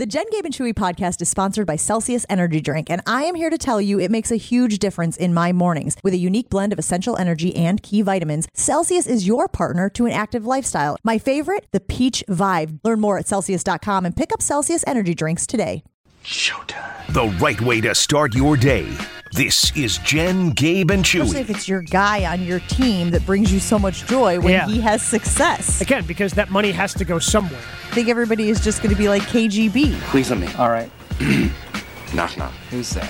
The Jen Gabe and Chewy podcast is sponsored by Celsius Energy Drink, and I am here to tell you it makes a huge difference in my mornings. With a unique blend of essential energy and key vitamins, Celsius is your partner to an active lifestyle. My favorite, the Peach Vibe. Learn more at Celsius.com and pick up Celsius Energy Drinks today. Showtime. The right way to start your day. This is Jen, Gabe, and Chewy. Especially Chewy. if it's your guy on your team that brings you so much joy when Yeah. he has success. Again, because that money has to go somewhere. I think everybody is just going to be like KGB. Please let me. All right. Knock knock. Who's that?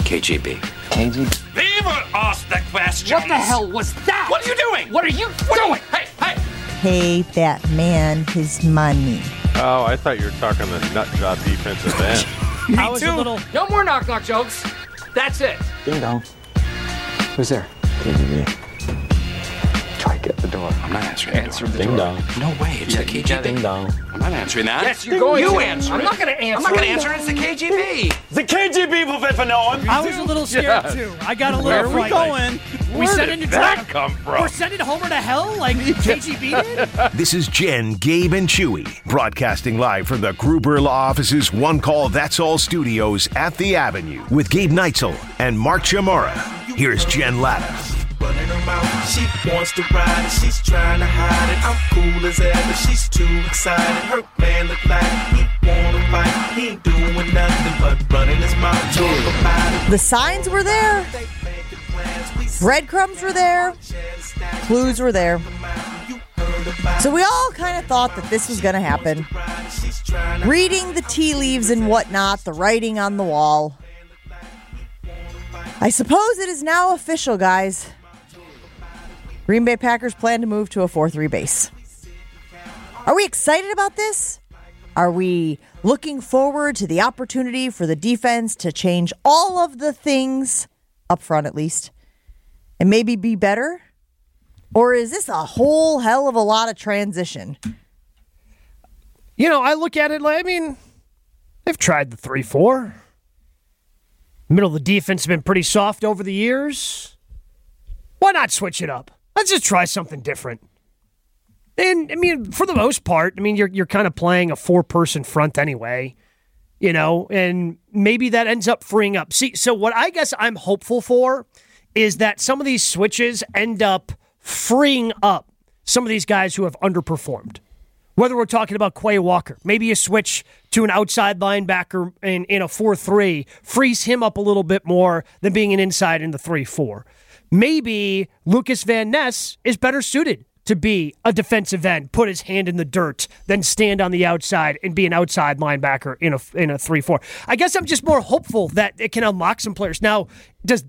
KGB. KG. Never ask the question. What the hell was that? What are you doing? What are you What are doing? you- Hey, hey! Pay that man his money. Oh, I thought you were talking the nut job defensive end. I was a little. No more knock knock jokes. That's it. Ding dong. Who's there? Try to get the door. I'm not answering. Answer the Ding dong. No way, it's the KGB. Ding dong. I'm not answering that. Yes, you're going you to. answer I'm not gonna answer I'm not going to answer. It's the KGB. The KGB will fit for no one. I was a little scared too. I got a little. Where are we frightened. going? We sent into that come from? We're sending Homer to hell like KGB did. This is Jen, Gabe, and Chewy, broadcasting live from the Gruber Law Office's One Call That's All studios at the Avenue with Gabe Neitzel and Mark Chamara. Here's Jen Lada. Running her mouth. She wants to ride and she's trying to hide it. I'm cool as ever, she's too excited. Her man look like he wanna fight. He ain't doing nothing but running his mouth. Talk about it. The signs were there, They making breadcrumbs were there, share the snacks. clues were there. You heard about So we all kind of thought that this was going to happen. ride. She's trying to Reading the tea leaves and whatnot, the writing on the wall. I suppose it is now official, guys. Green Bay Packers plan to move to a 4 3 base. Are we excited about this? Are we looking forward to the opportunity for the defense to change all of the things up front, at least, and maybe be better? Or is this a whole hell of a lot of transition? You know, I look at it like I mean, they've tried the three four. Middle of the defense has been pretty soft over the years. Why not switch it up? Let's just try something different. And I mean, for the most part, I mean, you're you're kind of playing a four person front anyway, you know, and maybe that ends up freeing up. See, so what I guess I'm hopeful for is that some of these switches end up freeing up some of these guys who have underperformed. Whether we're talking about Quay Walker, maybe a switch to an outside linebacker in, in a 4 3 frees him up a little bit more than being an inside in the 3 4. Maybe Lucas Van Ness is better suited to be a defensive end, put his hand in the dirt, than stand on the outside and be an outside linebacker in a in a 3 4. I guess I'm just more hopeful that it can unlock some players. Now, does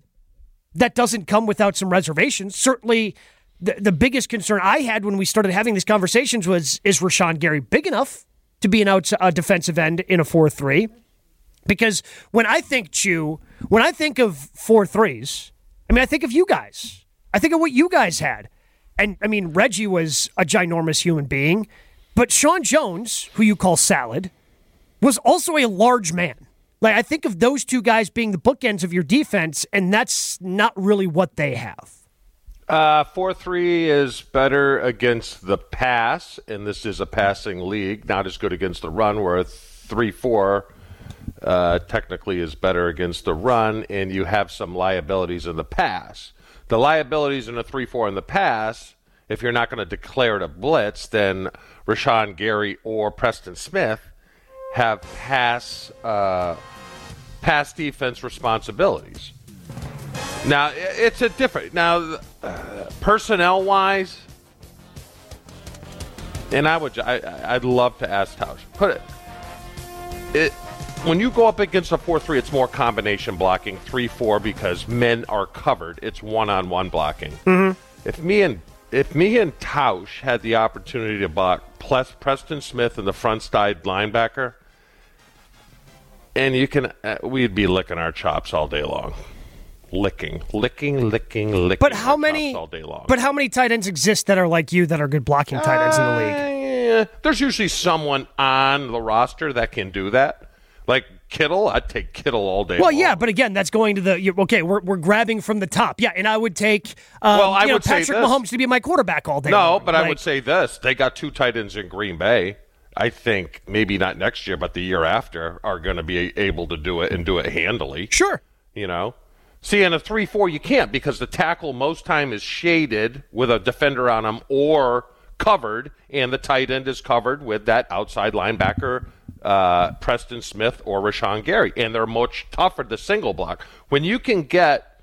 that doesn't come without some reservations. Certainly, the, the biggest concern I had when we started having these conversations was is Rashan Gary big enough to be an outs a defensive end in a 4 3? Because when I think Chew, when I think of four threes, I mean, I think of you guys. I think of what you guys had. And I mean, Reggie was a ginormous human being, but Sean Jones, who you call Salad, was also a large man. Like I think of those two guys being the bookends of your defense, and that's not really what they have. Uh, four three is better against the pass, and this is a passing league. Not as good against the run, where three four uh, technically is better against the run, and you have some liabilities in the pass. The liabilities in a three four in the pass, if you're not going to declare it a blitz, then Rashan Gary or Preston Smith have pass uh, pass defense responsibilities. Now it's a different now uh, personnel wise, and I would I- I'd love to ask Tausch. Put it it when you go up against a four three, it's more combination blocking three four because men are covered. It's one on one blocking. If me and if me and Tausch had the opportunity to block plus Preston Smith and the front side linebacker, and you can uh, we'd be licking our chops all day long. Licking, licking, licking, licking. But how many? all day long? But how many tight ends exist that are like you that are good blocking tight ends in the league? Uh, there's usually someone on the roster that can do that. Like Kittle, I'd take Kittle all day. Well, long. yeah, but again, that's going to the okay. We're, we're grabbing from the top, yeah, and I would take um, Well, I you know, would Patrick. Mahomes to be my quarterback all day. no, long. but I would say this: they got two tight ends in Green Bay, I think maybe not next year, but the year after are going to be able to do it and do it handily. Sure. You know? See, in a 3 4, you can't because the tackle most time is shaded with a defender on him or covered, and the tight end is covered with that outside linebacker, uh, Preston Smith or Rashan Gary. And they're much tougher to single block. When you can get,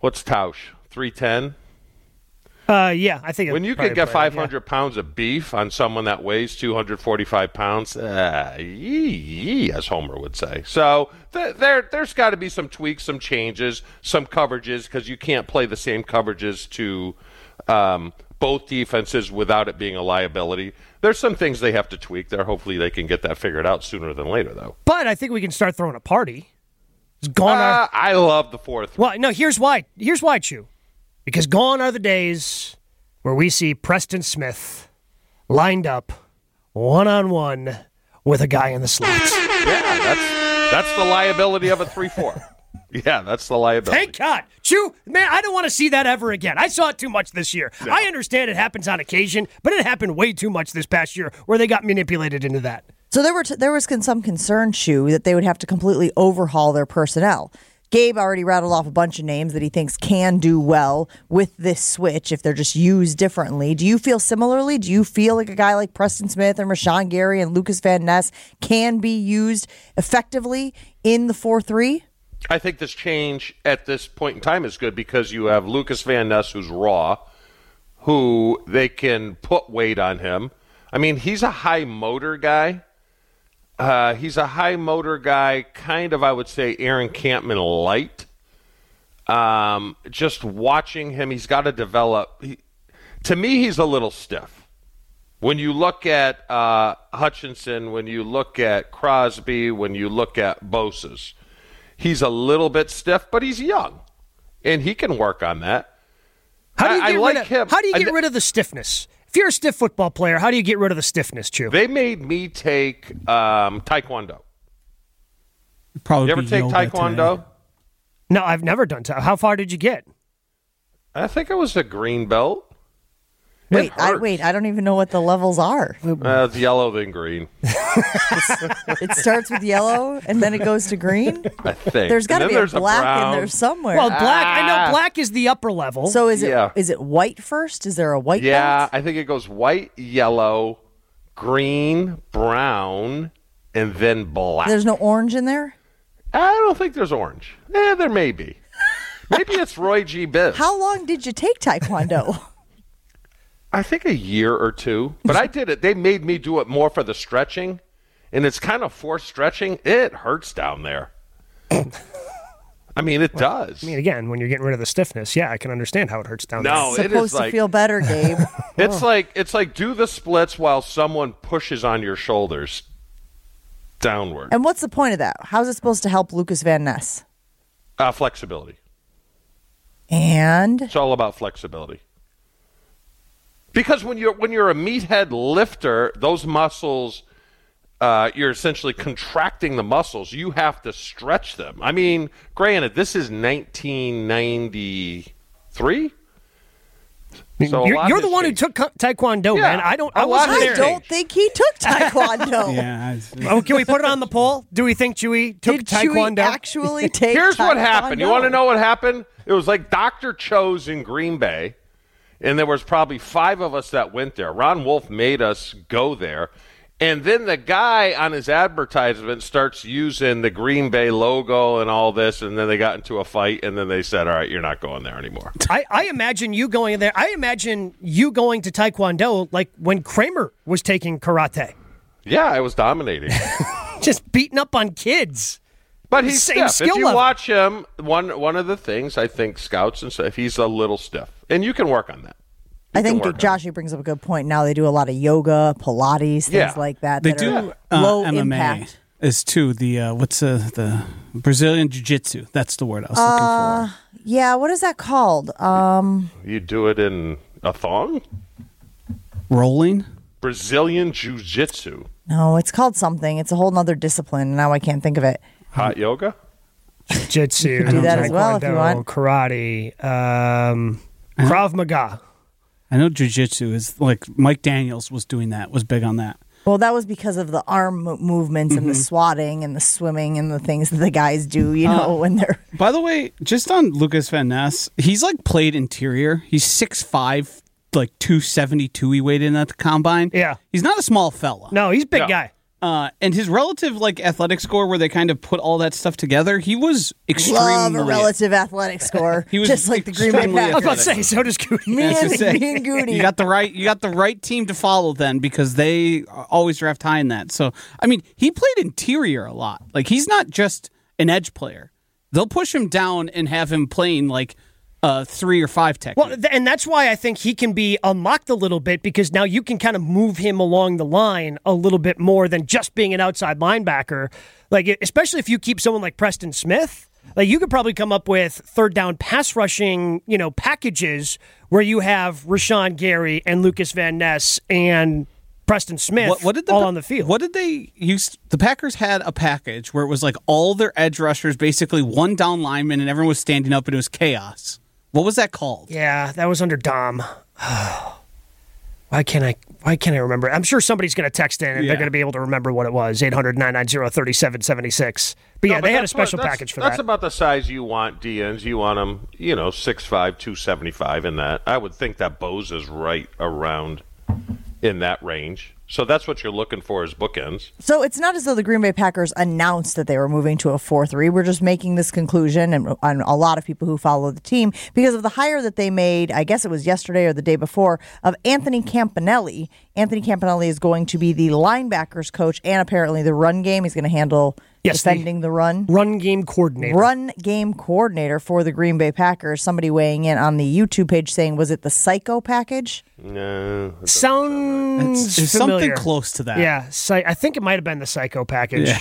what's Tausch? 310? Uh, yeah, I think When you can get right, 500 pounds of beef on someone that weighs 245 pounds, uh, yee, yee, as Homer would say. So th- there, there's got to be some tweaks, some changes, some coverages because you can't play the same coverages to um, both defenses without it being a liability. There's some things they have to tweak there. Hopefully, they can get that figured out sooner than later, though. But I think we can start throwing a party. It's gone. Uh, I love the fourth. well, no. Here's why. Here's why, Chew. Because gone are the days where we see Preston Smith lined up one on one with a guy in the slots. Yeah, that's that's the liability of a three four. Yeah, that's the liability. Thank God. Chew, man, I don't want to see that ever again. I saw it too much this year. I understand it happens on occasion, but it happened way too much this past year where they got manipulated into that. So there were t- there was con- some concern, Chew, that they would have to completely overhaul their personnel. Gabe already rattled off a bunch of names that he thinks can do well with this switch if they're just used differently. Do you feel similarly? Do you feel like a guy like Preston Smith and Rashan Gary and Lucas Van Ness can be used effectively in the 4 3? I think this change at this point in time is good because you have Lucas Van Ness, who's raw, who they can put weight on him. I mean, he's a high motor guy. Uh, he's a high motor guy, kind of, I would say, Aaron Kampman light. Um, just watching him, he's got to develop. He, to me, he's a little stiff. When you look at uh, Hutchinson, when you look at Crosby, when you look at Bosa's, he's a little bit stiff, but he's young, and he can work on that. How do you I- I get like rid of, him. How do you get th- rid of the stiffness? If you're a stiff football player, how do you get rid of the stiffness, Chew? They made me take um, Taekwondo. Probably You ever take Taekwondo? today. No, I've never done so. How far did you get? I think it was a green belt. It Wait, I, wait, I don't even know what the levels are. Uh, it's yellow then green. It starts with yellow and then it goes to green. I think. There's got to be a black brown. in there somewhere. Well, black. I Ah. know black is the upper level. so is it is Yeah. it white first? Is there a white Yeah, belt? I think it goes white, yellow, green, brown, and then black. There's no orange in there? I don't think there's orange. Eh, there may be. Maybe it's Roy G. Biv. How long did you take Taekwondo? I think a year or two. But I did it. They made me do it more for the stretching, and it's kind of forced stretching. It hurts down there. I mean, it does. I mean, again, when you're getting rid of the stiffness, yeah, I can understand how it hurts down No, there. it Supposed is to like feel better, Gabe. it's like it's like do the splits while someone pushes on your shoulders downward. and what's the point of that? How's it supposed to help Lucas Van Ness? Uh, flexibility. And It's all about flexibility. Because when you're when you're a meathead lifter, those muscles, uh, you're essentially contracting the muscles. You have to stretch them. I mean, granted, this is 1993. So you're you're the one who took Taekwondo, Yeah, man. I don't. a I lot wasn't has I don't think he took Taekwondo. Yeah. Oh, can we put it on the poll? Do we think Chewy took Did Taekwondo? Chewie actually take Here's what happened. You want to know what happened? It was like Dr. Cho's in Green Bay, and there was probably five of us that went there. Ron Wolf made us go there. And then the guy on his advertisement starts using the Green Bay logo and all this, and then they got into a fight, and then they said, All right, you're not going there anymore. I, I imagine you going there. I imagine you going to Taekwondo like when Kramer was taking karate, yeah, I was dominating. just beating up on kids. But he's Same stiff. If you level. watch him, one one of the things I think scouts and stuff, he's a little stiff. And you can work on that. You I think work on brings up a good point. Now they do a lot of yoga, Pilates, things Yeah. like that. They that do are uh, low MMA impact. is too the uh, what's uh, the Brazilian Jiu Jitsu. That's the word I was Uh, looking for. Yeah, what is that called? Um, You do it in a thong? Rolling. Brazilian Jiu Jitsu. no, it's called something. It's a whole nother discipline. Now I can't think of it. Hot yoga? Jiu-jitsu, do that as well if you want. karate, um, Krav Maga. I know Jiu Jitsu is like Mike Daniels was doing that. Was big on that. Well, that was because of the arm mo- movements and the swatting and the swimming and the things that the guys do, you know, Uh, when they're. By the way, just on Lucas Van Ness, he's like played interior. He's 6'5", like 272 he weighed in at the combine. Yeah. He's not a small fella. No, he's a big guy. Uh, and his relative like athletic score where they kind of put all that stuff together, he was extremely Love a relative athletic score, He was just like the Green Bay extremely Packers. I was about to say, so does Goody. Me I and, say, me and Goody. You got the right you got the right team to follow then because they always draft high in that. So I mean, he played interior a lot. Like he's not just an edge player. They'll push him down and have him playing like uh, three or five technique. Well, th- and that's why I think he can be unlocked a little bit because now you can kind of move him along the line a little bit more than just being an outside linebacker. Like, especially if you keep someone like Preston Smith, like you could probably come up with third down pass rushing, you know, packages where you have Rashan Gary and Lucas Van Ness and Preston Smith What, what did the, all on the field. What did they use? The Packers had a package where it was like all their edge rushers, basically one down lineman, and everyone was standing up, and it was chaos. What was that called? Yeah, that was under Dom. why can't I? Why can't I remember? I'm sure somebody's going to text in and Yeah. they're going to be able to remember what it was. 800-990-3776. But yeah, but they had a special what- package for That's that. That's about the size you want DNs. You want them, you know, 6'5", 275 in that. I would think that Bose is right around in that range. So that's what you're looking for as bookends. So it's not as though the Green Bay Packers announced that they were moving to a 4 3. We're just making this conclusion, and, and a lot of people who follow the team, because of the hire that they made, I guess it was yesterday or the day before, of Anthony Campanile. Anthony Campanile is going to be the linebackers coach and apparently the run game. He's going to handle Yes, defending the run. Run game coordinator. Run game coordinator for the Green Bay Packers. Somebody weighing in on the YouTube page saying, was it the psycho package? No. Sounds It's, it's something close to that. Yeah, psy- I think it might have been the psycho package. Yeah.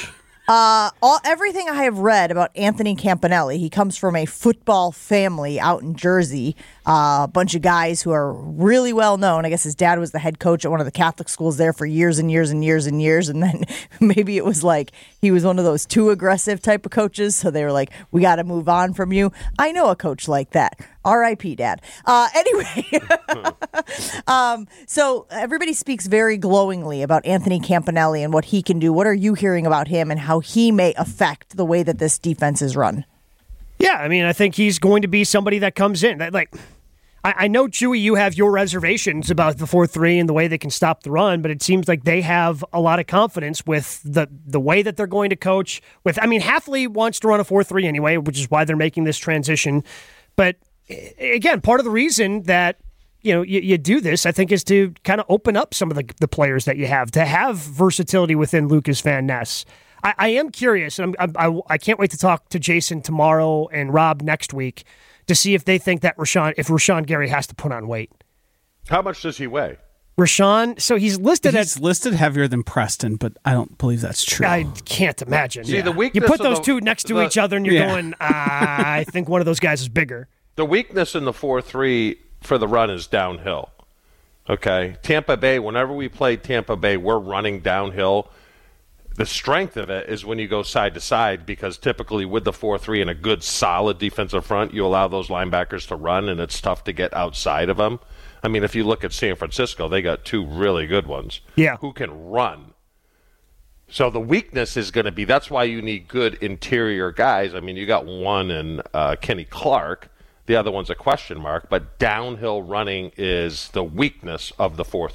Uh, all everything I have read about Anthony Campanile, he comes from a football family out in Jersey. Uh, a bunch of guys who are really well known. I guess his dad was the head coach at one of the Catholic schools there for years and years and years and years. And then maybe it was like he was one of those too aggressive type of coaches. So they were like, "We got to move on from you." I know a coach like that. R.I.P. Dad. Uh, anyway, um, so everybody speaks very glowingly about Anthony Campanile and what he can do. What are you hearing about him and how he may affect the way that this defense is run? Yeah, I mean, I think he's going to be somebody that comes in. That, like, I, I know, Chewy, you have your reservations about the 4 3 and the way they can stop the run, but it seems like they have a lot of confidence with the, the way that they're going to coach. With, I mean, Hafley wants to run a 4 3 anyway, which is why they're making this transition. But eh, again, part of the reason that you know you, you do this, I think, is to kind of open up some of the, the players that you have to have versatility within Lucas Van Ness. I, I am curious, and I'm, I, I can't wait to talk to Jason tomorrow and Rob next week to see if they think that Rashan, if Rashan Gary has to put on weight. How much does he weigh? Rashan, so he's listed He's at. listed heavier than Preston, but I don't believe that's true. I can't imagine. See, the weakness You put those the- two next to the- each other, and you're Yeah. going. "Ah, I think one of those guys is bigger. The weakness in the 4 3 for the run is downhill. Okay. Tampa Bay, whenever we play Tampa Bay, we're running downhill. The strength of it is when you go side to side because typically with the 4 3 and a good solid defensive front, you allow those linebackers to run and it's tough to get outside of them. I mean, if you look at San Francisco, they got two really good ones Yeah. who can run. So the weakness is going to be that's why you need good interior guys. I mean, you got one in uh, Kenny Clark. The other one's a question mark, but downhill running is the weakness of the 4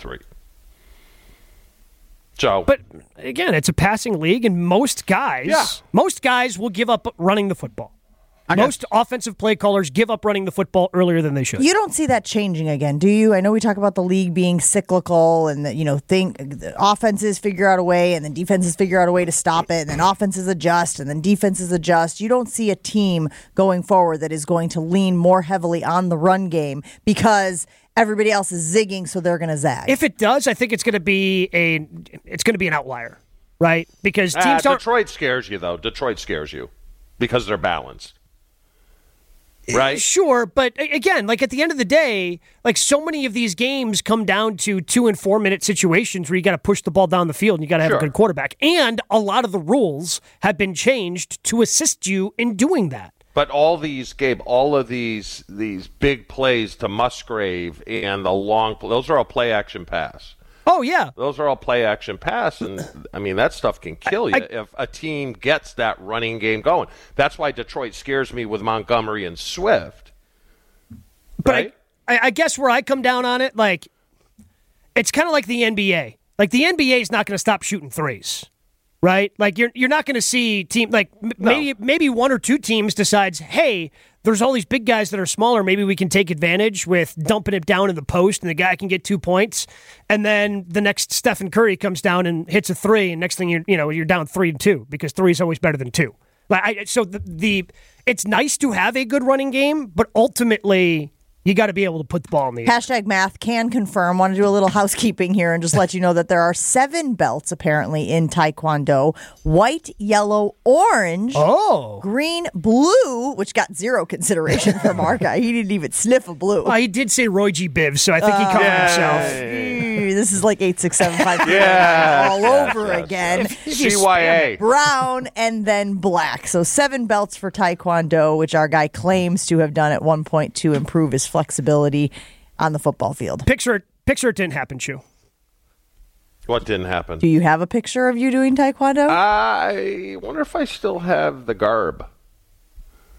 3. But again, it's a passing league, and most guys, Yeah. most guys will give up running the football. Most offensive play callers give up running the football earlier than they should. You don't see that changing again, do you? I know we talk about the league being cyclical and that, you know, think the offenses figure out a way and then defenses figure out a way to stop it and then offenses adjust and then defenses adjust. You don't see a team going forward that is going to lean more heavily on the run game because everybody else is zigging, so they're going to zag. If it does, I think it's going to be a it's going to be an outlier, right? Because Ah, teams aren't Detroit scares you, though. Detroit scares you because they're balanced. Right? Sure, but again, like at the end of the day, like so many of these games come down to two and four minute situations where you got to push the ball down the field and you got to have Sure. a good quarterback. And a lot of the rules have been changed to assist you in doing that. But all these, Gabe, all of these these big plays to Musgrave and the long, those are all play action pass. Oh yeah. Those are all play action pass, and I mean that stuff can kill you I- if a team gets that running game going. That's why Detroit scares me with Montgomery and Swift. But right? I, I, I guess where I come down on it, like, it's kind of like the NBA. Like the NBA is not going to stop shooting threes, right? Like you're you're not going to see team like m- maybe maybe one or two teams decides, hey, there's all these big guys that are smaller. Maybe we can take advantage with dumping it down in the post, and the guy can get two points. And then the next Stephen Curry comes down and hits a three, and next thing you you know you're down three and two because three is always better than two. Like I, so the, the it's nice to have a good running game, but ultimately you got to be able to put the ball in the air. Hashtag math can confirm. Want to do a little housekeeping here and just let you know that there are seven belts apparently in Taekwondo white, yellow, orange, Oh. green, blue, which got zero consideration from our guy. He didn't even sniff a blue. Well, he did say Roy G. Biv, so I think he Uh, covered himself. Ew, This is like eight six seven five Yes, all yes, over yes, again. CYA. Brown and then black. So seven belts for Taekwondo, which our guy claims to have done at one point to improve his flexibility on the football field. Picture it. Picture it didn't happen, Chew. What didn't happen? Do you have a picture of you doing Taekwondo? I wonder if I still have the garb.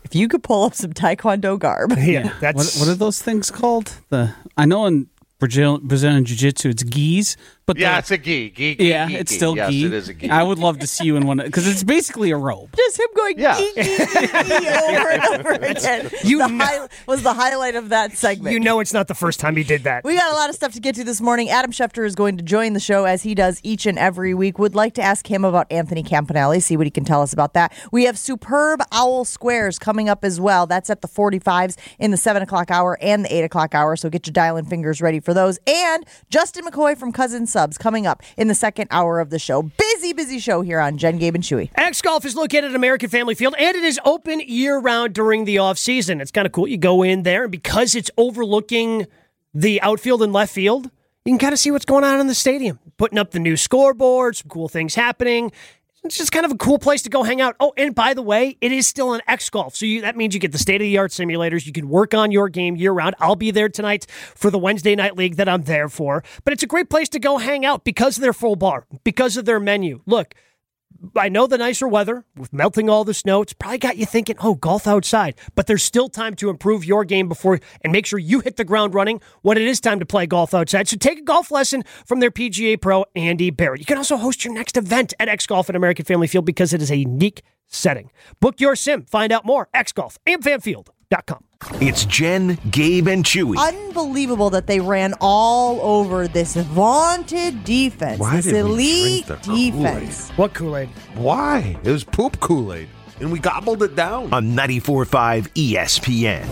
if you could pull up some Taekwondo garb. Yeah, that's What, what are those things called? The I know in Brazil, Brazilian Jiu Jitsu it's gis, but Yeah, the- it's a gi. gi, gi yeah, gi, it's gi. still yes, gi. it is a gi. I would love to see you in one because it's basically a robe. Just him going Yeah. "Gee, gee, gee, gee," over and over again. You The know- hi- was the highlight of that segment. You know, it's not the first time he did that. We got a lot of stuff to get to this morning. Adam Schefter is going to join the show as he does each and every week. Would like to ask him about Anthony Campanile, see what he can tell us about that. We have superb owl squares coming up as well. That's at the 45s in the 7 o'clock hour and the 8 o'clock hour. So get your dialing fingers ready for those. And Justin McCoy from Cousin Subs coming up in the second hour of the show. Busy, busy show here on Jen, Gabe, and Chewy. X Golf is located at American Family Field and it is open year round during the off season. It's kind of cool. You go in there and because it's overlooking the outfield and left field, you can kind of see what's going on in the stadium. Putting up the new scoreboard, some cool things happening. It's just kind of a cool place to go hang out. Oh, and by the way, it is still an X Golf. So you, that means you get the state of the art simulators. You can work on your game year round. I'll be there tonight for the Wednesday night league that I'm there for. But it's a great place to go hang out because of their full bar, because of their menu. Look, I know the nicer weather with melting all the snow, it's probably got you thinking, oh, golf outside. But there's still time to improve your game before and make sure you hit the ground running when it is time to play golf outside. So take a golf lesson from their PGA pro, Andy Barrett. You can also host your next event at X Golf at American Family Field because it is a unique setting. Book your sim. Find out more. X Golf, amfanfield.com. It's Jen, Gabe, and Chewy. Unbelievable that they ran all over this vaunted defense, Why this did we elite drink the Kool-Aid? defense. What Kool Aid? Why? It was poop Kool Aid, and we gobbled it down. on 94.5 ESPN.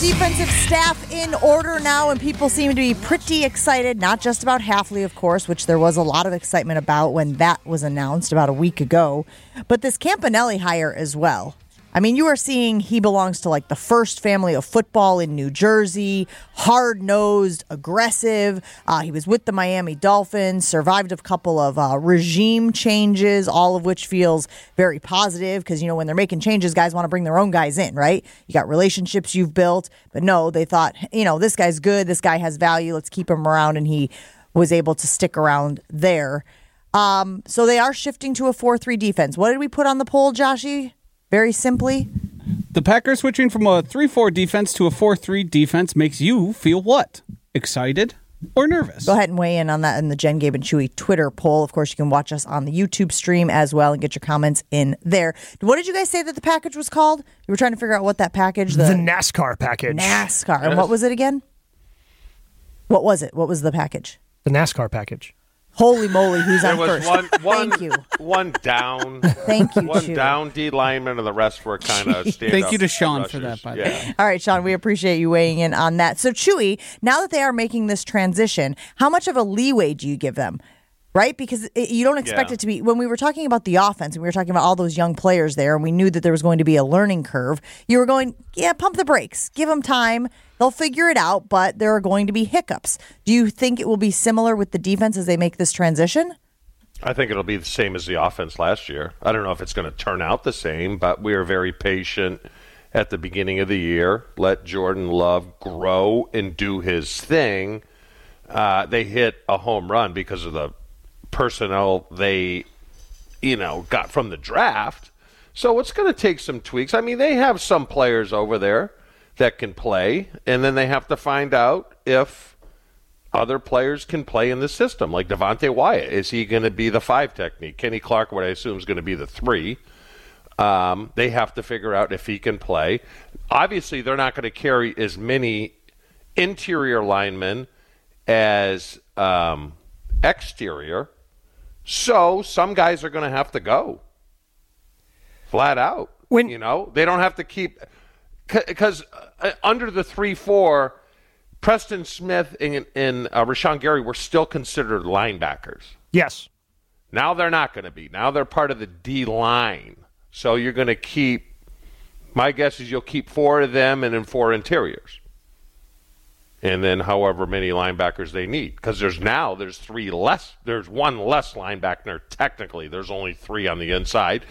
Defensive staff in order now, and people seem to be pretty excited, not just about Hafley, of course, which there was a lot of excitement about when that was announced about a week ago, but this Campanile hire as well. I mean, you are seeing he belongs to like the first family of football in New Jersey, hard nosed, aggressive. Uh, he was with the Miami Dolphins, survived a couple of uh, regime changes, all of which feels very positive because, you know, when they're making changes, guys want to bring their own guys in, right? You got relationships you've built, but no, they thought, you know, this guy's good, this guy has value, let's keep him around, and he was able to stick around there. Um, so they are shifting to a 4 3 defense. What did we put on the poll, Joshy? Very simply, The Packers switching from a 3 4 defense to a 4 3 defense makes you feel what? Excited or nervous? Go ahead and weigh in on that in the Jen, Gabe, and Chewy Twitter poll. Of course, you can watch us on the YouTube stream as well and get your comments in there. What did you guys say that the package was called? You were trying to figure out what that package, the, The NASCAR package. NASCAR. And what was it again? What was it? What was the package? The NASCAR package. Holy moly, who's There on was first? one, one, Thank you. one down, Thank you, one Chewy. down D lineman, and the rest were kind of stand Thank you to Sean for that, by the yeah. way. All right, Sean, we appreciate you weighing in on that. So, Chewy, now that they are making this transition, how much of a leeway do you give them? Right? Because it, you don't expect Yeah. it to be. When we were talking about the offense, and we were talking about all those young players there, and we knew that there was going to be a learning curve. You were going, yeah, pump the brakes, give them time. They'll figure it out, but there are going to be hiccups. Do you think it will be similar with the defense as they make this transition? I think it'll be the same as the offense last year. I don't know if it's going to turn out the same, but we are very patient at the beginning of the year. Let Jordan Love grow and do his thing. Uh, they hit a home run because of the personnel they, you know, got from the draft. So it's going to take some tweaks. I mean, they have some players over there that can play, and then they have to find out if other players can play in the system, like Devonte Wyatt. Is he going to be the five technique? Kenny Clark, what I assume is going to be the three. Um, they have to figure out if he can play. Obviously, they're not going to carry as many interior linemen as um, exterior. So some guys are going to have to go flat out. When- you know, they don't have to keep because uh, under the three four, Preston Smith and, and uh, Rashan Gary were still considered linebackers. Yes. Now they're not going to be. Now they're part of the D line. So you're going to keep. My guess is you'll keep four of them and then four interiors, and then however many linebackers they need. Because there's now there's three less. There's one less linebacker technically. There's only three on the inside,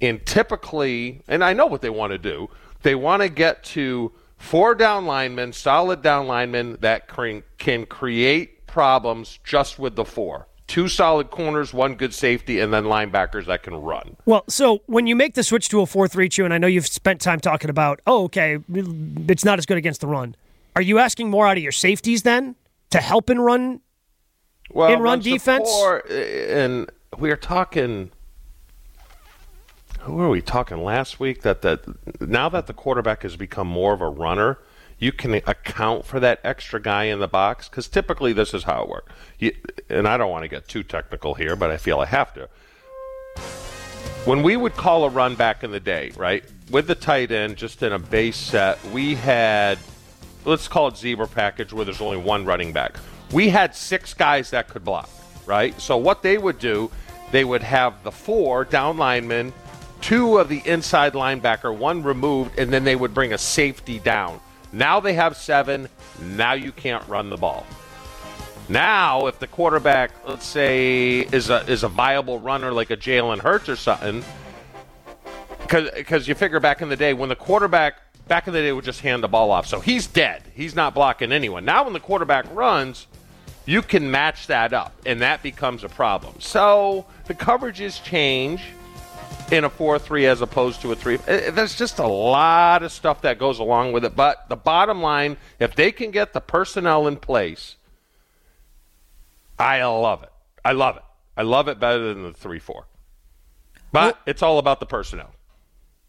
and typically, and I know what they want to do. They want to get to four down linemen, solid down linemen that can, create problems just with the four. Two solid corners, one good safety, and then linebackers that can run. Well, so when you make the switch to a 4 3 2, and I know you've spent time talking about, oh, okay, it's not as good against the run. Are you asking more out of your safeties then to help in run? Well, In run defense? support, and we are talking. Who were we talking last week? That that now that the quarterback has become more of a runner, you can account for that extra guy in the box because typically this is how it works. You, and I don't want to get too technical here, but I feel I have to. When we would call a run back in the day, right, with the tight end, just in a base set, we had, let's call it zebra package, where there's only one running back. We had six guys that could block, right? So what they would do, they would have the four down linemen, two of the inside linebacker, one removed, and then they would bring a safety down. Now they have seven. Now you can't run the ball. Now, if the quarterback, let's say, is a is a viable runner like a Jalen Hurts or something, because you figure back in the day when the quarterback back in the day would just hand the ball off, so he's dead. He's not blocking anyone. Now, when the quarterback runs, you can match that up, and that becomes a problem. So the coverages change in a 4-3 as opposed to a 3. Eh, There's just a lot of stuff that goes along with it, but the bottom line, if they can get the personnel in place, I love it. I love it. I love it better than the 3-4. But it's all about the personnel.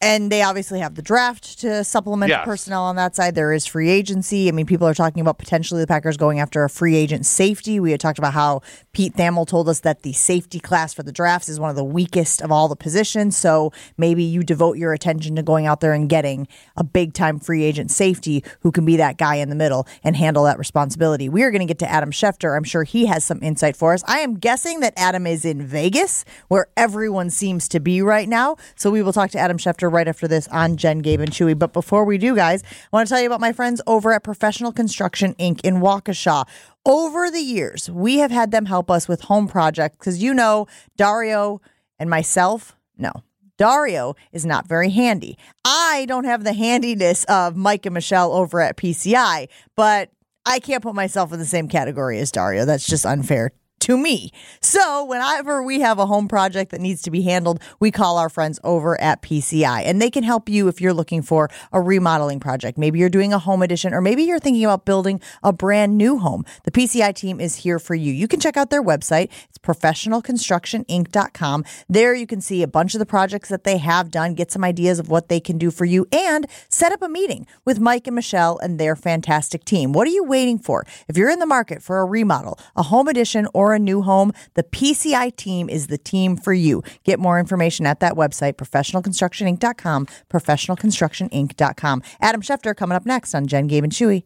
And they obviously have the draft to supplement Yes. the personnel on that side. There is free agency. I mean, people are talking about potentially the Packers going after a free agent safety. We had talked about how Pete Thamel told us that the safety class for the drafts is one of the weakest of all the positions. So maybe you devote your attention to going out there and getting a big time free agent safety who can be that guy in the middle and handle that responsibility. We are going to get to Adam Schefter. I'm sure he has some insight for us. I am guessing that Adam is in Vegas, where everyone seems to be right now. So we will talk to Adam Schefter right after this on Jen, Gabe, and Chewy. But before we do, guys, I want to tell you about my friends over at Professional Construction Inc. in Waukesha. Over the years, we have had them help us with home projects because you know, Dario and myself, no. Dario is not very handy. I don't have the handiness of Mike and Michelle over at PCI, but I can't put myself in the same category as Dario. That's just unfair to me. So, whenever we have a home project that needs to be handled, we call our friends over at PCI and they can help you if you're looking for a remodeling project. Maybe you're doing a home addition or maybe you're thinking about building a brand new home. The PCI team is here for you. You can check out their website. It's professionalconstructioninc.com. There you can see a bunch of the projects that they have done, get some ideas of what they can do for you and set up a meeting with Mike and Michelle and their fantastic team. What are you waiting for? If you're in the market for a remodel, a home addition, or a new home, the PCI team is the team for you. Get more information at that website, professionalconstructioninc.com, professionalconstructioninc.com. Adam Schefter coming up next on Jen, Gabe, and Chewy.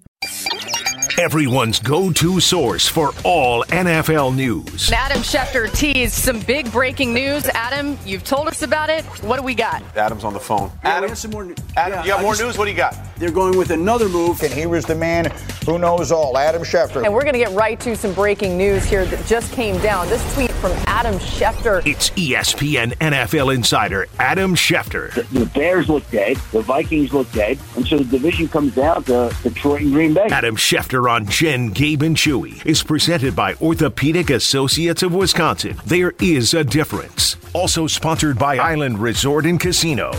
Everyone's go to source for all NFL news. Adam Schefter teased some big breaking news. Adam, you've told us about it. What do we got? Adam's on the phone. Yeah, Adam, we some more. Adam, yeah, you got I more just- news? What do you got? They're going with another move. And he was the man who knows all, Adam Schefter. And we're going to get right to some breaking news here that just came down. This tweet from Adam Schefter. It's ESPN NFL insider Adam Schefter. The Bears look dead. The Vikings look dead. And so the division comes down to Detroit and Green Bay. Adam Schefter on Jen, Gabe, and Chewy is presented by Orthopedic Associates of Wisconsin. There is a difference. Also sponsored by Island Resort and Casino.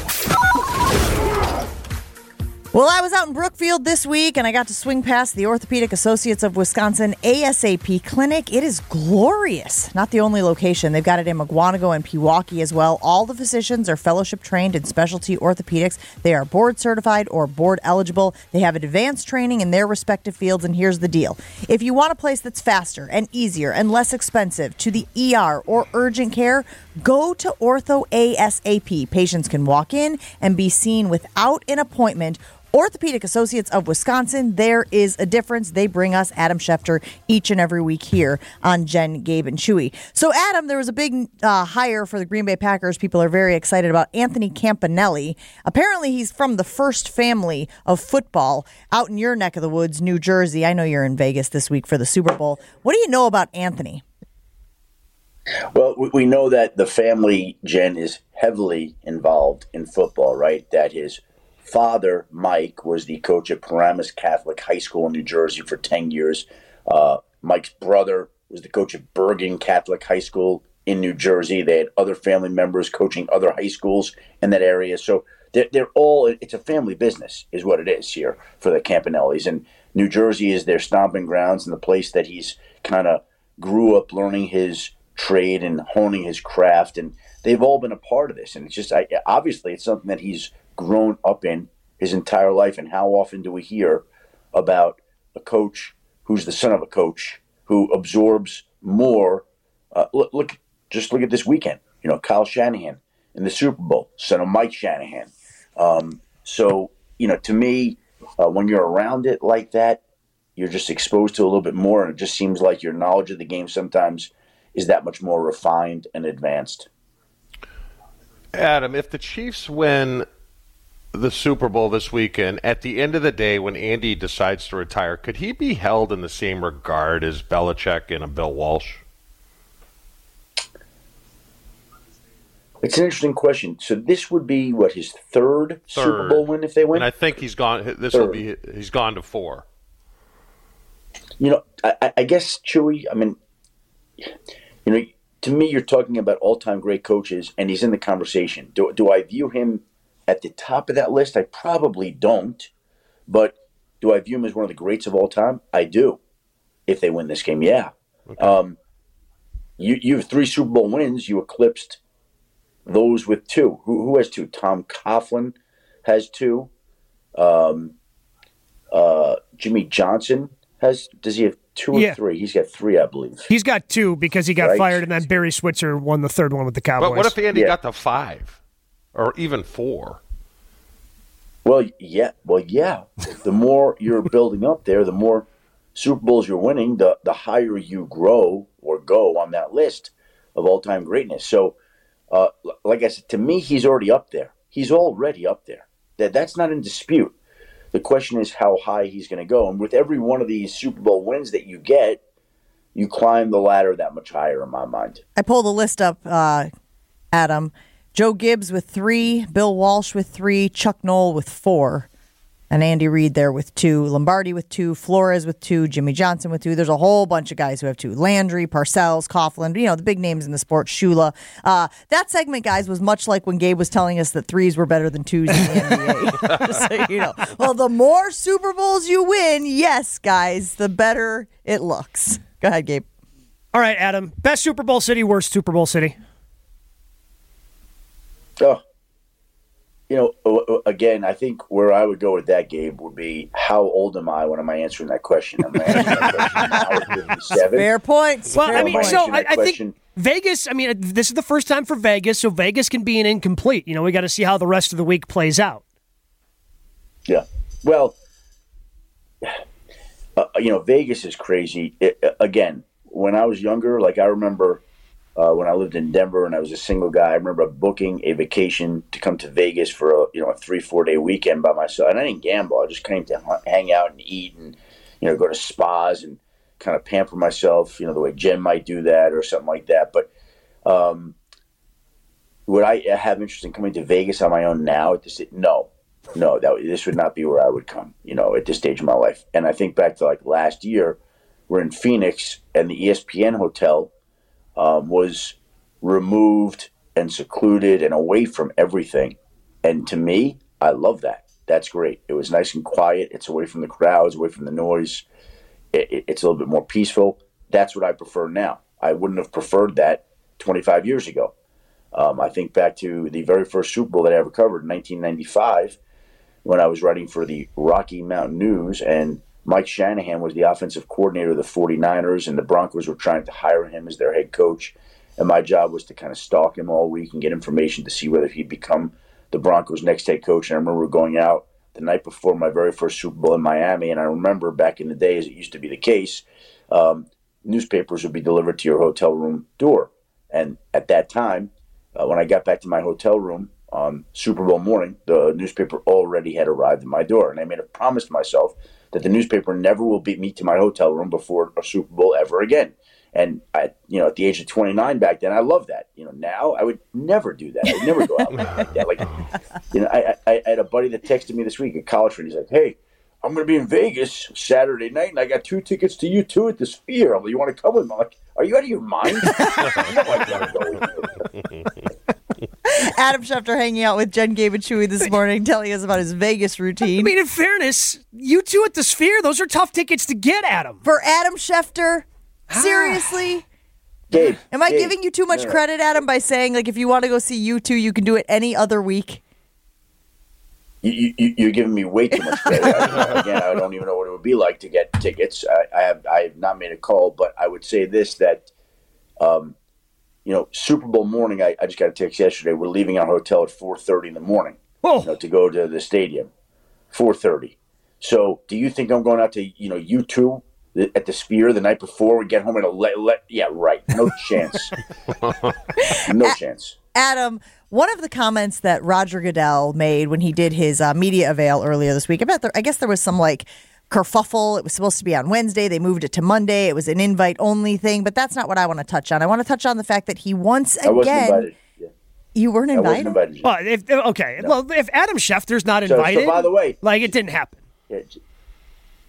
Well, I was out in Brookfield this week and I got to swing past the Orthopedic Associates of Wisconsin ASAP clinic. It is glorious. Not the only location. They've got it in Mukwonago and Pewaukee as well. All the physicians are fellowship trained in specialty orthopedics. They are board certified or board eligible. They have advanced training in their respective fields. And here's the deal if you want a place that's faster and easier and less expensive to the ER or urgent care, go to Ortho ASAP. Patients can walk in and be seen without an appointment. Orthopedic Associates of Wisconsin, there is a difference. They bring us Adam Schefter each and every week here on Jen, Gabe, and Chewy. So, Adam, there was a big uh, hire for the Green Bay Packers. People are very excited about Anthony Campanile. Apparently, he's from the first family of football out in your neck of the woods, New Jersey. I know you're in Vegas this week for the Super Bowl. What do you know about Anthony? Well, we- know that the family, Jen, is heavily involved in football, right? That his father, Mike, was the coach at Paramus Catholic High School in New Jersey for 10 years. Uh, Mike's brother was the coach at Bergen Catholic High School in New Jersey. They had other family members coaching other high schools in that area. So they're, they're all, it's a family business, is what it is here for the Campaniles. And New Jersey is their stomping grounds and the place that he's kind of grew up learning his trade and honing his craft. And they've all been a part of this. And it's just, I, obviously, it's something that he's grown up in his entire life. And how often do we hear about a coach who's the son of a coach who absorbs more? Uh, look, look, just look at this weekend. You know, Kyle Shanahan in the Super Bowl, son of Mike Shanahan. Um, so, you know, to me, uh, when you're around it like that, you're just exposed to a little bit more, and it just seems like your knowledge of the game sometimes is that much more refined and advanced. Adam, if the Chiefs win the Super Bowl this weekend, at the end of the day, when Andy decides to retire, could he be held in the same regard as Belichick and a Bill Walsh? It's an interesting question. So this would be what his third, Super Bowl win if they win. And I think he's gone. This will be. He's gone to four. You know, I, I- I guess Chewy. I mean, you know, to me, you're talking about all-time great coaches, and he's in the conversation. Do, do I view him at the top of that list? I probably don't. But do I view him as one of the greats of all time? I do. If they win this game, yeah. Um, you you have three Super Bowl wins. You eclipsed those with two. Who, who has two? Tom Coughlin has two. Um, uh, Jimmy Johnson has. Does he have two or Yeah. three? He's got three, I believe. He's got two because he got Right. fired, and then Barry Switzer won the third one with the Cowboys. But what if Andy got the five, or even four? Well, yeah. Well, yeah. The more you're building up there, the more Super Bowls you're winning, the the higher you grow or go on that list of all time greatness. So, uh, like I said, to me, he's already up there. He's already up there. That that's not in dispute. The question is how high he's going to go. And with every one of these Super Bowl wins that you get, you climb the ladder that much higher, in my mind. I pulled the list up, uh, Adam. Joe Gibbs with three, Bill Walsh with three, Chuck Noll with four, and Andy Reid there with two, Lombardi with two, Flores with two, Jimmy Johnson with two. There's a whole bunch of guys who have two. Landry, Parcells, Coughlin, you know, the big names in the sport, Shula. Uh, that segment, guys, was much like when Gabe was telling us that threes were better than twos in the NBA. Just so you know. Well, the more Super Bowls you win, yes, guys, the better it looks. Go ahead, Gabe. All right, Adam. Best Super Bowl city, worst Super Bowl city. Oh, you know, uh, uh, again, I think where I would go with that, Gabe, would be how old am I when am I answering that question? Am I answering that question now Fair points. Well, Fair I mean, points. so I, I think Vegas. I mean, this is the first time for Vegas, so Vegas can be an incomplete. You know, we got to see how the rest of the week plays out. Yeah. Well, uh, you know, Vegas is crazy. It, uh, again, when I was younger, like I remember uh, when I lived in Denver and I was a single guy. I remember booking a vacation to come to Vegas for a you know a three four day weekend by myself, and I didn't gamble. I just came to hang out and eat and you know go to spas and kind of pamper myself. You know the way Jen might do that or something like that. But um, would I have interest in coming to Vegas on my own now? At this, no, no, that this would not be where I would come. You know, at this stage of my life. And I think back to like last year, we're in Phoenix, and the ESPN hotel um, was removed and secluded and away from everything. And to me, I love that. That's great. It was nice and quiet. It's away from the crowds, away from the noise. It, it, it's a little bit more peaceful. That's what I prefer now. I wouldn't have preferred that 25 years ago. Um, I think back to the very first Super Bowl that I ever covered in 1995 when I was writing for the Rocky Mountain News, and Mike Shanahan was the offensive coordinator of the 49ers, and the Broncos were trying to hire him as their head coach. And my job was to kind of stalk him all week and get information to see whether he'd become the Broncos' next head coach. And I remember going out the night before my very first Super Bowl in Miami, and I remember back in the day, as it used to be the case, um, newspapers would be delivered to your hotel room door. And at that time, uh, when I got back to my hotel room on Super Bowl morning, the newspaper already had arrived at my door, and I made a promise to myself that the newspaper never will beat me to my hotel room before a Super Bowl ever again. And I, you know, at the age of 29 back then, I loved that. You know, now I would never do that. I would never go out like that. Like, you know, I, I, I had a buddy that texted me this week, a college friend. He's like, "Hey, I'm going to be in Vegas Saturday night, and I got two tickets to U2 at the Sphere. I'm like, you want to come with me?" I'm like, "Are you out of your mind?" You know I gotta go with you. Adam Schefter hanging out with Jen, Gabe, and Chewy this morning, telling us about his Vegas routine. I mean, in fairness, U2 at the Sphere, those are tough tickets to get, Adam. For Adam Schefter, seriously? Gabe, Am I Gabe, giving you too much no, no. credit, Adam, by saying like if you want to go see U2, you can do it any other week? You, you, you're giving me way too much credit. I- Again, I don't even know what it would be like to get tickets. I, I have I have not made a call, but I would say this that, um, you know, Super Bowl morning. I, I just got a text yesterday. We're leaving our hotel at 4:30 in the morning Oh. you know, to go to the stadium. 4:30. So, do you think I'm going out to you know U2 at the Sphere the night before we get home and let, let yeah right no chance no chance. Adam, one of the comments that Roger Goodell made when he did his uh, media avail earlier this week, bet there, I guess there was some like kerfuffle. It was supposed to be on Wednesday. They moved it to Monday. It was an invite only thing, but that's not what I want to touch on. I want to touch on the fact that he once I wasn't again. Yeah. You weren't I invited. wasn't invited. Well, if, okay. Well, if Adam Schefter's not So- so invited, by the way- like it didn't happen. Yeah,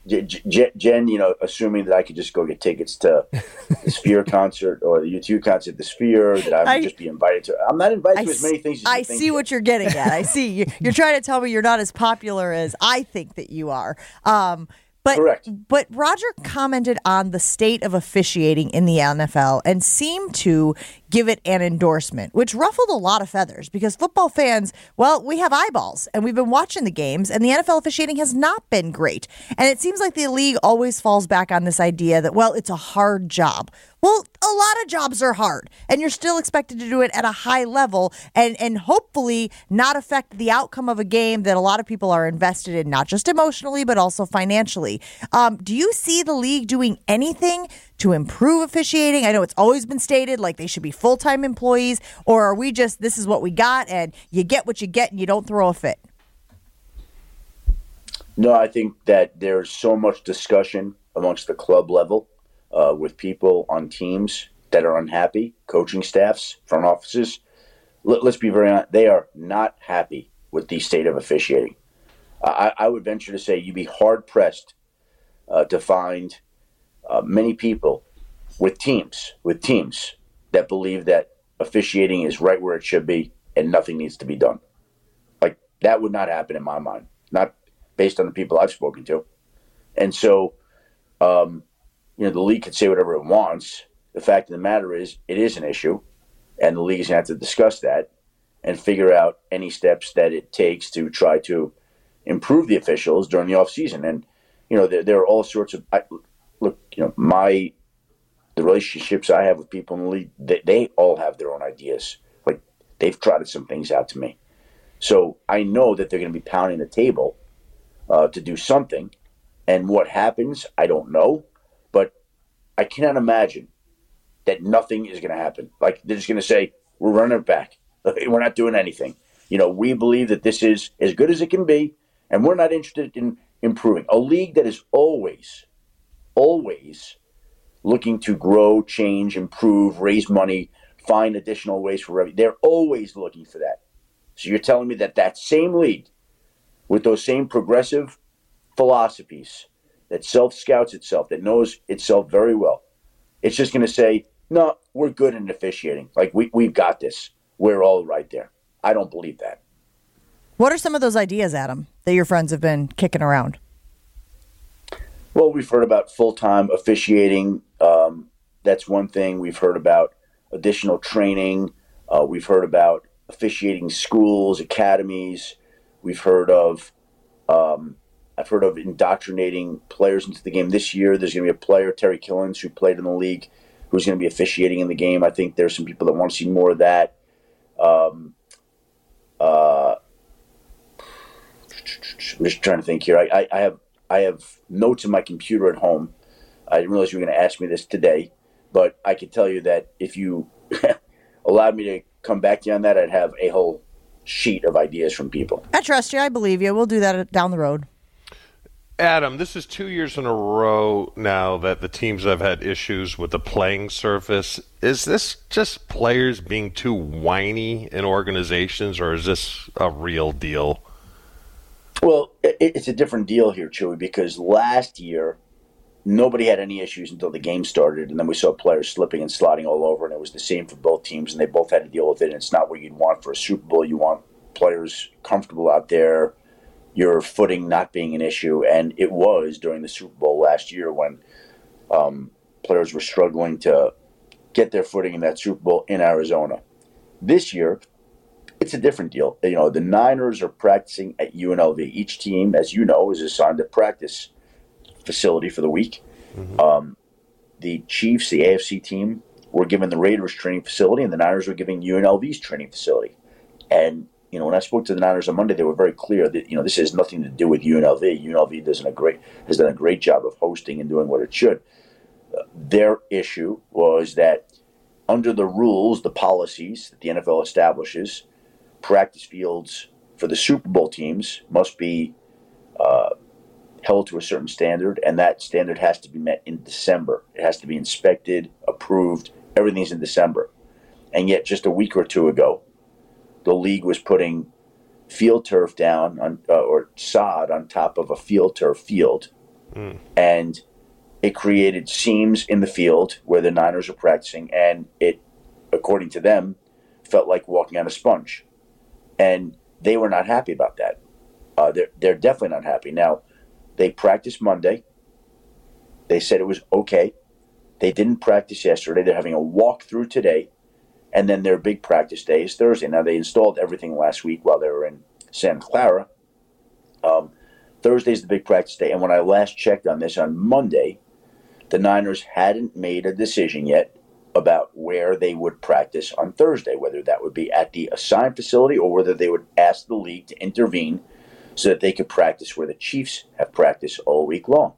J- J- J- Jen, you know, assuming that I could just go get tickets to the Sphere concert or the U2 concert, the Sphere, that I would I- just be invited to. I'm not invited I to as many things as you I think. I see what you're getting at. I see you, you're trying to tell me you're not as popular as I think that you are. Um, but Correct. but Roger commented on the state of officiating in the NFL and seemed to give it an endorsement, which ruffled a lot of feathers because football fans, well, we have eyeballs and we've been watching the games, and the NFL officiating has not been great. And it seems like the league always falls back on this idea that, well, it's a hard job. Well, a lot of jobs are hard, and you're still expected to do it at a high level and, and hopefully not affect the outcome of a game that a lot of people are invested in, not just emotionally, but also financially. Um, do you see the league doing anything to improve officiating? I know it's always been stated like they should be full time employees, or are we just this is what we got and you get what you get and you don't throw a fit? No, I think that there's so much discussion amongst the club level uh, with people on teams that are unhappy, coaching staffs, front offices. Let, us be very honest, they are not happy with the state of officiating. I, I would venture to say you'd be hard pressed uh, to find uh, many people with teams with teams that believe that officiating is right where it should be and nothing needs to be done. Like that would not happen in my mind, not based on the people I've spoken to. And so, um, you know, the league can say whatever it wants. The fact of the matter is, it is an issue, and the league's going to have to discuss that and figure out any steps that it takes to try to improve the officials during the off season. And you know, there, there are all sorts of I, look. You know, my the relationships I have with people in the league, they, they all have their own ideas. Like they've trotted some things out to me, so I know that they're going to be pounding the table uh, to do something. And what happens, I don't know, but I cannot imagine that nothing is going to happen. Like they're just going to say, we're running it back. We're not doing anything. You know, we believe that this is as good as it can be, and we're not interested in improving. A league that is always, always looking to grow, change, improve, raise money, find additional ways for revenue. They're always looking for that. So you're telling me that that same league, with those same progressive philosophies, that self scouts itself, that knows itself very well, it's just going to say, no, we're good in officiating. Like, we, we've got this. We're all right there. I don't believe that. What are some of those ideas, Adam, that your friends have been kicking around? Well, we've heard about full time officiating. Um, that's one thing. We've heard about additional training. Uh, we've heard about officiating schools, academies. We've heard of, um, I've heard of indoctrinating players into the game. This year, there's going to be a player, Terry Killens, who played in the league, who's going to be officiating in the game. I think there's some people that want to see more of that. Um, uh, I'm just trying to think here. I, I, I have I have notes in my computer at home. I didn't realize you were going to ask me this today, but I can tell you that if you allowed me to come back to you on that, I'd have a whole sheet of ideas from people. I trust you. I believe you. We'll do that down the road. Adam, this is two years in a row now that the teams have had issues with the playing surface. Is this just players being too whiny in organizations, or is this a real deal? Well, it, it's a different deal here, Chewy, because last year nobody had any issues until the game started, and then we saw players slipping and sliding all over, and it was the same for both teams, and they both had to deal with it. And it's not what you'd want for a Super Bowl. You want players comfortable out there, your footing not being an issue, and it was during the Super Bowl last year when um, players were struggling to get their footing in that Super Bowl in Arizona. This year, it's a different deal. You know, the Niners are practicing at UNLV. Each team, as you know, is assigned a practice facility for the week. Mm-hmm. Um, the Chiefs, the AFC team, were given the Raiders training facility, and the Niners were giving UNLV's training facility. And you know, when I spoke to the Niners on Monday, they were very clear that you know this has nothing to do with UNLV. UNLV doesn't a great has done a great job of hosting and doing what it should. Uh, their issue was that under the rules, the policies that the NFL establishes, practice fields for the Super Bowl teams must be uh, held to a certain standard, and that standard has to be met in December. It has to be inspected, approved. Everything's in December, and yet just a week or two ago, the league was putting field turf down on uh, or sod on top of a field turf field, mm. and it created seams in the field where the Niners are practicing, and it, according to them, felt like walking on a sponge, and they were not happy about that. Uh, they're they're definitely not happy. Now, they practiced Monday. They said it was okay. They didn't practice yesterday. They're having a walkthrough today and then their big practice day is Thursday. Now they installed everything last week while they were in Santa Clara. Um, is the big practice day, and when I last checked on this on Monday, the Niners hadn't made a decision yet about where they would practice on Thursday, whether that would be at the assigned facility or whether they would ask the league to intervene so that they could practice where the Chiefs have practiced all week long.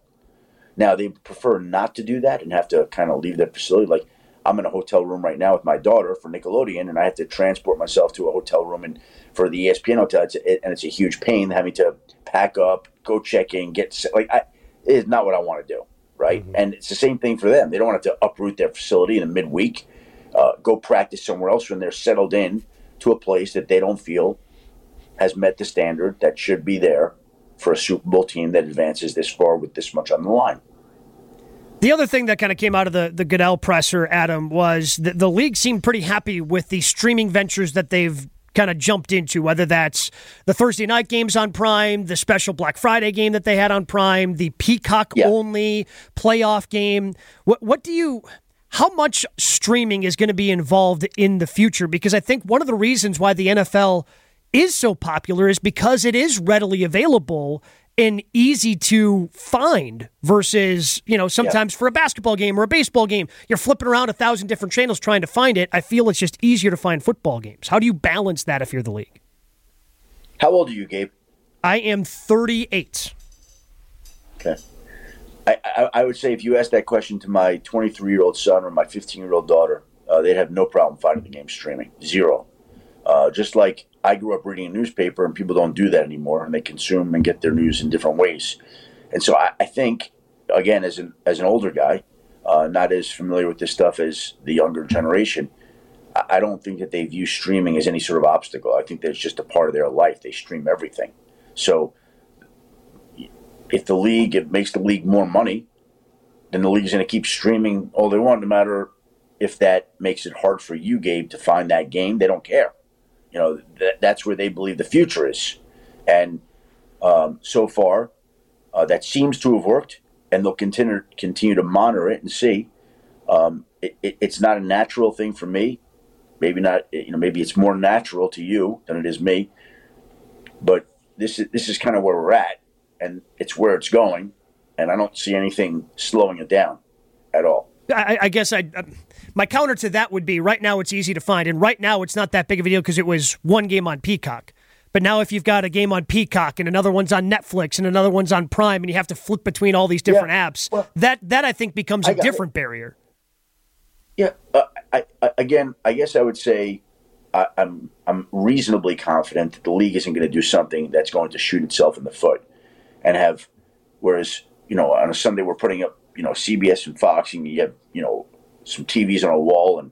Now they prefer not to do that and have to kind of leave their facility. Like I'm in a hotel room right now with my daughter for Nickelodeon, and I have to transport myself to a hotel room and for the ESPN hotel, it's a, and it's a huge pain having to pack up, go check in, get like I, it is not what I want to do, right? Mm-hmm. And it's the same thing for them. They don't want to, have to uproot their facility in a midweek, uh, go practice somewhere else when they're settled in to a place that they don't feel has met the standard that should be there for a Super Bowl team that advances this far with this much on the line. The other thing that kind of came out of the, the Goodell presser, Adam, was that the league seemed pretty happy with the streaming ventures that they've kind of jumped into, whether that's the Thursday night games on Prime, the special Black Friday game that they had on Prime, the Peacock yeah. only playoff game. What, what do you. How much streaming is going to be involved in the future? Because I think one of the reasons why the NFL is so popular is because it is readily available and easy to find versus, you know, sometimes yeah. for a basketball game or a baseball game, you're flipping around a thousand different channels trying to find it. I feel it's just easier to find football games. How do you balance that if you're the league? How old are you, Gabe? I am 38. Okay. I, I, I would say if you asked that question to my 23 year old son or my 15 year old daughter, uh, they'd have no problem finding the game streaming. Zero. Uh, just like I grew up reading a newspaper, and people don't do that anymore, and they consume and get their news in different ways. And so I, I think, again, as an as an older guy, uh, not as familiar with this stuff as the younger generation, I, I don't think that they view streaming as any sort of obstacle. I think that it's just a part of their life. They stream everything. So if the league it makes the league more money, then the league's going to keep streaming all they want, no matter if that makes it hard for you, Gabe, to find that game. They don't care. You know, th- that's where they believe the future is. And um, so far, uh, that seems to have worked, and they'll continue continue to monitor it and see. Um, it, it, it's not a natural thing for me. Maybe not. You know, maybe it's more natural to you than it is me. But this is this is kind of where we're at, and it's where it's going, and I don't see anything slowing it down at all. I, I guess I, my counter to that would be right now it's easy to find, and right now it's not that big of a deal because it was one game on Peacock. But now if you've got a game on Peacock and another one's on Netflix and another one's on Prime, and you have to flip between all these different Yeah, apps, well, that that I think becomes I a different barrier. Yeah, uh, I, I, again, I guess I would say I, I'm I'm reasonably confident that the league isn't going to do something that's going to shoot itself in the foot, and have, whereas you know on a Sunday we're putting up you know CBS and Fox and you have you know some TVs on a wall and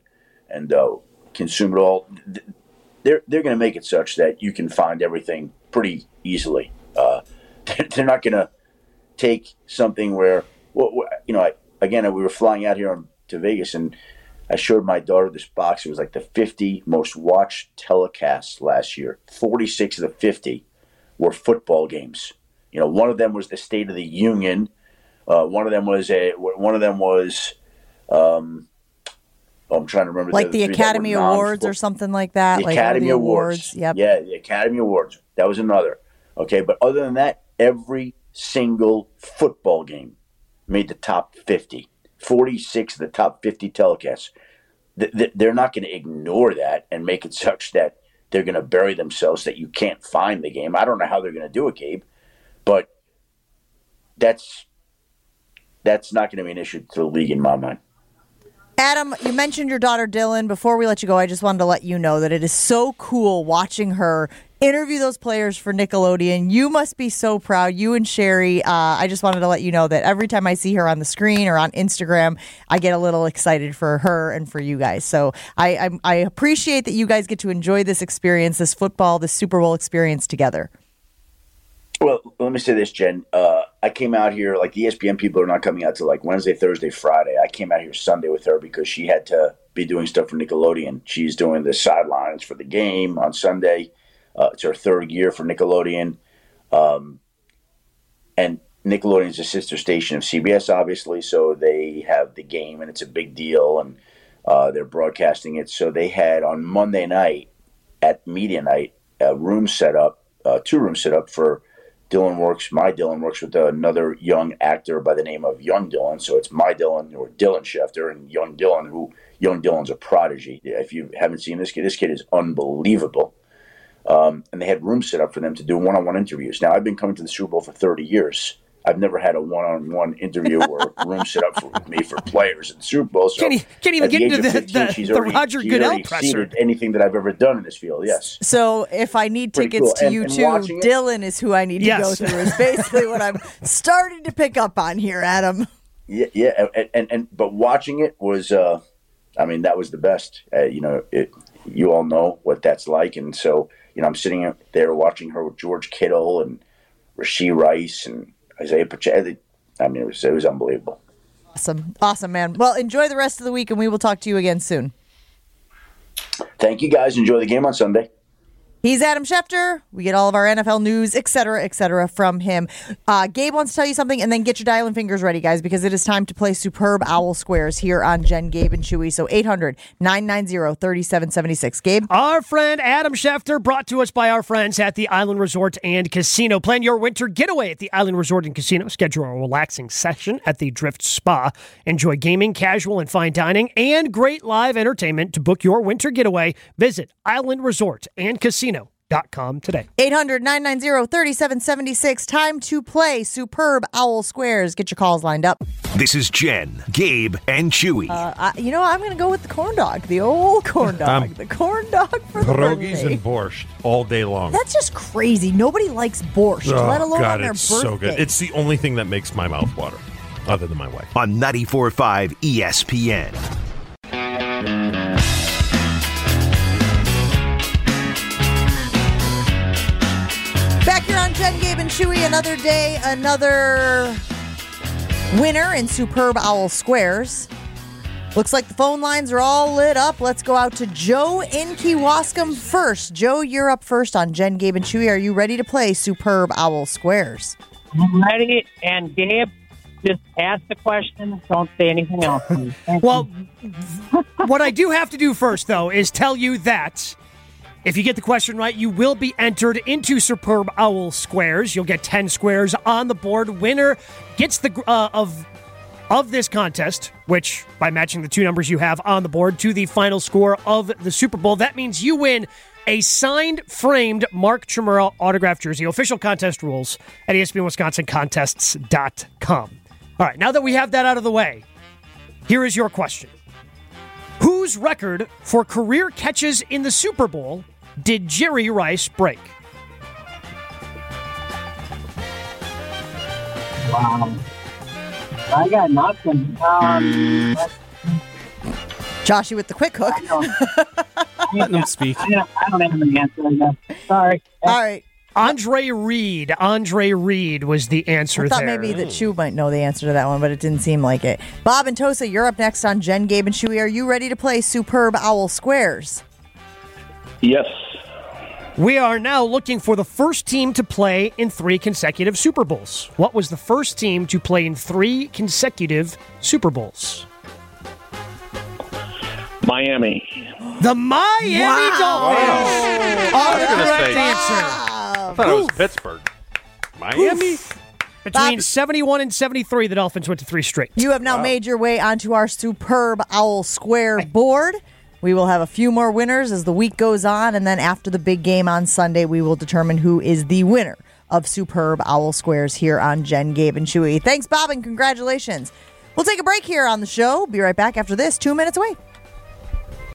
and uh, consume it all. They're they're going to make it such that you can find everything pretty easily. Uh, they're not going to take something where well, you know I, again we were flying out here to Vegas and I showed my daughter this box. It was like the 50 most watched telecasts last year. 46 of the 50 were football games. You know, one of them was the State of the Union. Uh, one of them was a. One of them was. Um, I'm trying to remember. Like the other three that were Academy Awards or something like that. the like Academy the Awards. Yep. Yeah, the Academy Awards. That was another. Okay, but other than that, every single football game made the top 50. 46 of the top 50 telecasts. Th- th- They're not going to ignore that and make it such that they're going to bury themselves that you can't find the game. I don't know how they're going to do it, Gabe, but that's that's not going to be an issue to the league in my mind. Adam, you mentioned your daughter Dylan. Before we let you go, I just wanted to let you know that it is so cool watching her interview those players for Nickelodeon. You must be so proud. You and Sherry. Uh, I just wanted to let you know that every time I see her on the screen or on Instagram, I get a little excited for her and for you guys. So I, I, I appreciate that you guys get to enjoy this experience, this football, this Super Bowl experience together. Well, let me say this, Jen. Uh, I came out here like the ESPN people are not coming out to like Wednesday, Thursday, Friday. I came out here Sunday with her because she had to be doing stuff for Nickelodeon. She's doing the sidelines for the game on Sunday. Uh, it's her third year for Nickelodeon, um, and Nickelodeon is a sister station of CBS, obviously. So they have the game, and it's a big deal, and uh, they're broadcasting it. So they had on Monday night at media night a room set up, uh, two rooms set up for Dylan works. My Dylan works with another young actor by the name of Young Dylan. So it's my Dylan or Dylan Schefter and Young Dylan, who Young Dylan's a prodigy. If you haven't seen this kid, this kid is unbelievable. Um, and they had rooms set up for them to do one-on-one interviews. Now I've been coming to the Super Bowl for 30 years. I've never had a one-on-one interview or room set up for, with me for players at the Super Bowl. So Can't e- can't even get into of the- 15, the- the already- Roger Goodell already presser. anything that I've ever done in this field. Yes. So if I need tickets cool. to And- you and too, Dylan is who I need to go through. Is basically what I'm starting to pick up on here, Adam. Yeah, yeah, and and, and but watching it was, uh, I mean, that was the best. Uh, you know, it, you all know what that's like, and so you know, I'm sitting there watching her with George Kittle and Rashee Rice and Isaiah Pacheco. I mean, it was it was unbelievable. Awesome. Awesome, man. Well, enjoy the rest of the week and we will talk to you again soon. Thank you guys. Enjoy the game on Sunday. He's Adam Schefter. We get all of our NFL news, et cetera, et cetera, from him. Uh, Gabe wants to tell you something, and then get your dialing fingers ready, guys, because it is time to play Superb Owl Squares here on Jen, Gabe, and Chewy. So 800 990 3776. Gabe? Our friend Adam Schefter, brought to us by our friends at the Island Resort and Casino. Plan your winter getaway at the Island Resort and Casino. Schedule a relaxing session at the Drift Spa. Enjoy gaming, casual, and fine dining, and great live entertainment. To book your winter getaway, visit Island Resort and Casino. TheAvenue.com today. 800 990 3776. Time to play Superb Owl Squares. Get your calls lined up. This is Jen, Gabe, and Chewy. Uh, I, you know, I'm going to go with the corn dog, the old corn dog. Um, the corn dog for the Pierogies and borscht all day long. That's just crazy. Nobody likes borscht, oh, let alone God, on their it's birthday. so good. It's the only thing that makes my mouth water, other than my wife. on 94.5 ESPN. Chewy, another day, another winner in Superb Owl Squares. Looks like the phone lines are all lit up. Let's go out to Joe in Kewaskum first. Joe, you're up first on Jen, Gabe, and Chewy. Are you ready to play Superb Owl Squares? I'm ready. And Gabe, just ask the question. Don't say anything else. Well, what I do have to do first, though, is tell you that if you get the question right, you will be entered into Superb Owl Squares. You'll get 10 squares on the board. Winner gets the uh, of of this contest, which by matching the two numbers you have on the board to the final score of the Super Bowl, that means you win a signed, framed Mark Chmura autographed jersey. Official contest rules at ESPNWisconsinContests.com. All right, now that we have that out of the way, here is your question. Whose record for career catches in the Super Bowl did Jerry Rice break? Wow. I got nothing. Um, Joshy with the quick hook. Let them speak. I don't, I don't have an answer. Sorry. All right. Andre Reed. Andre Reed was the answer I thought there. maybe that Chew might know the answer to that one, but it didn't seem like it. Bob and Tosa, you're up next on Jen, Gabe, and Chewy. Are you ready to play Superb Owl Squares? Yes. We are now looking for the first team to play in three consecutive Super Bowls. What was the first team to play in three consecutive Super Bowls? Miami. The Miami Dolphins I are the correct say- answer. I thought it was Pittsburgh. Miami? Between Bob- 71 and 73, the Dolphins went to three straight. You have now made your way onto our Superb Owl Square board. We will have a few more winners as the week goes on, and then after the big game on Sunday, we will determine who is the winner of Superb Owl Squares here on Jen, Gabe, and Chewy. Thanks, Bob, and congratulations. We'll take a break here on the show. Be right back after this, two minutes away.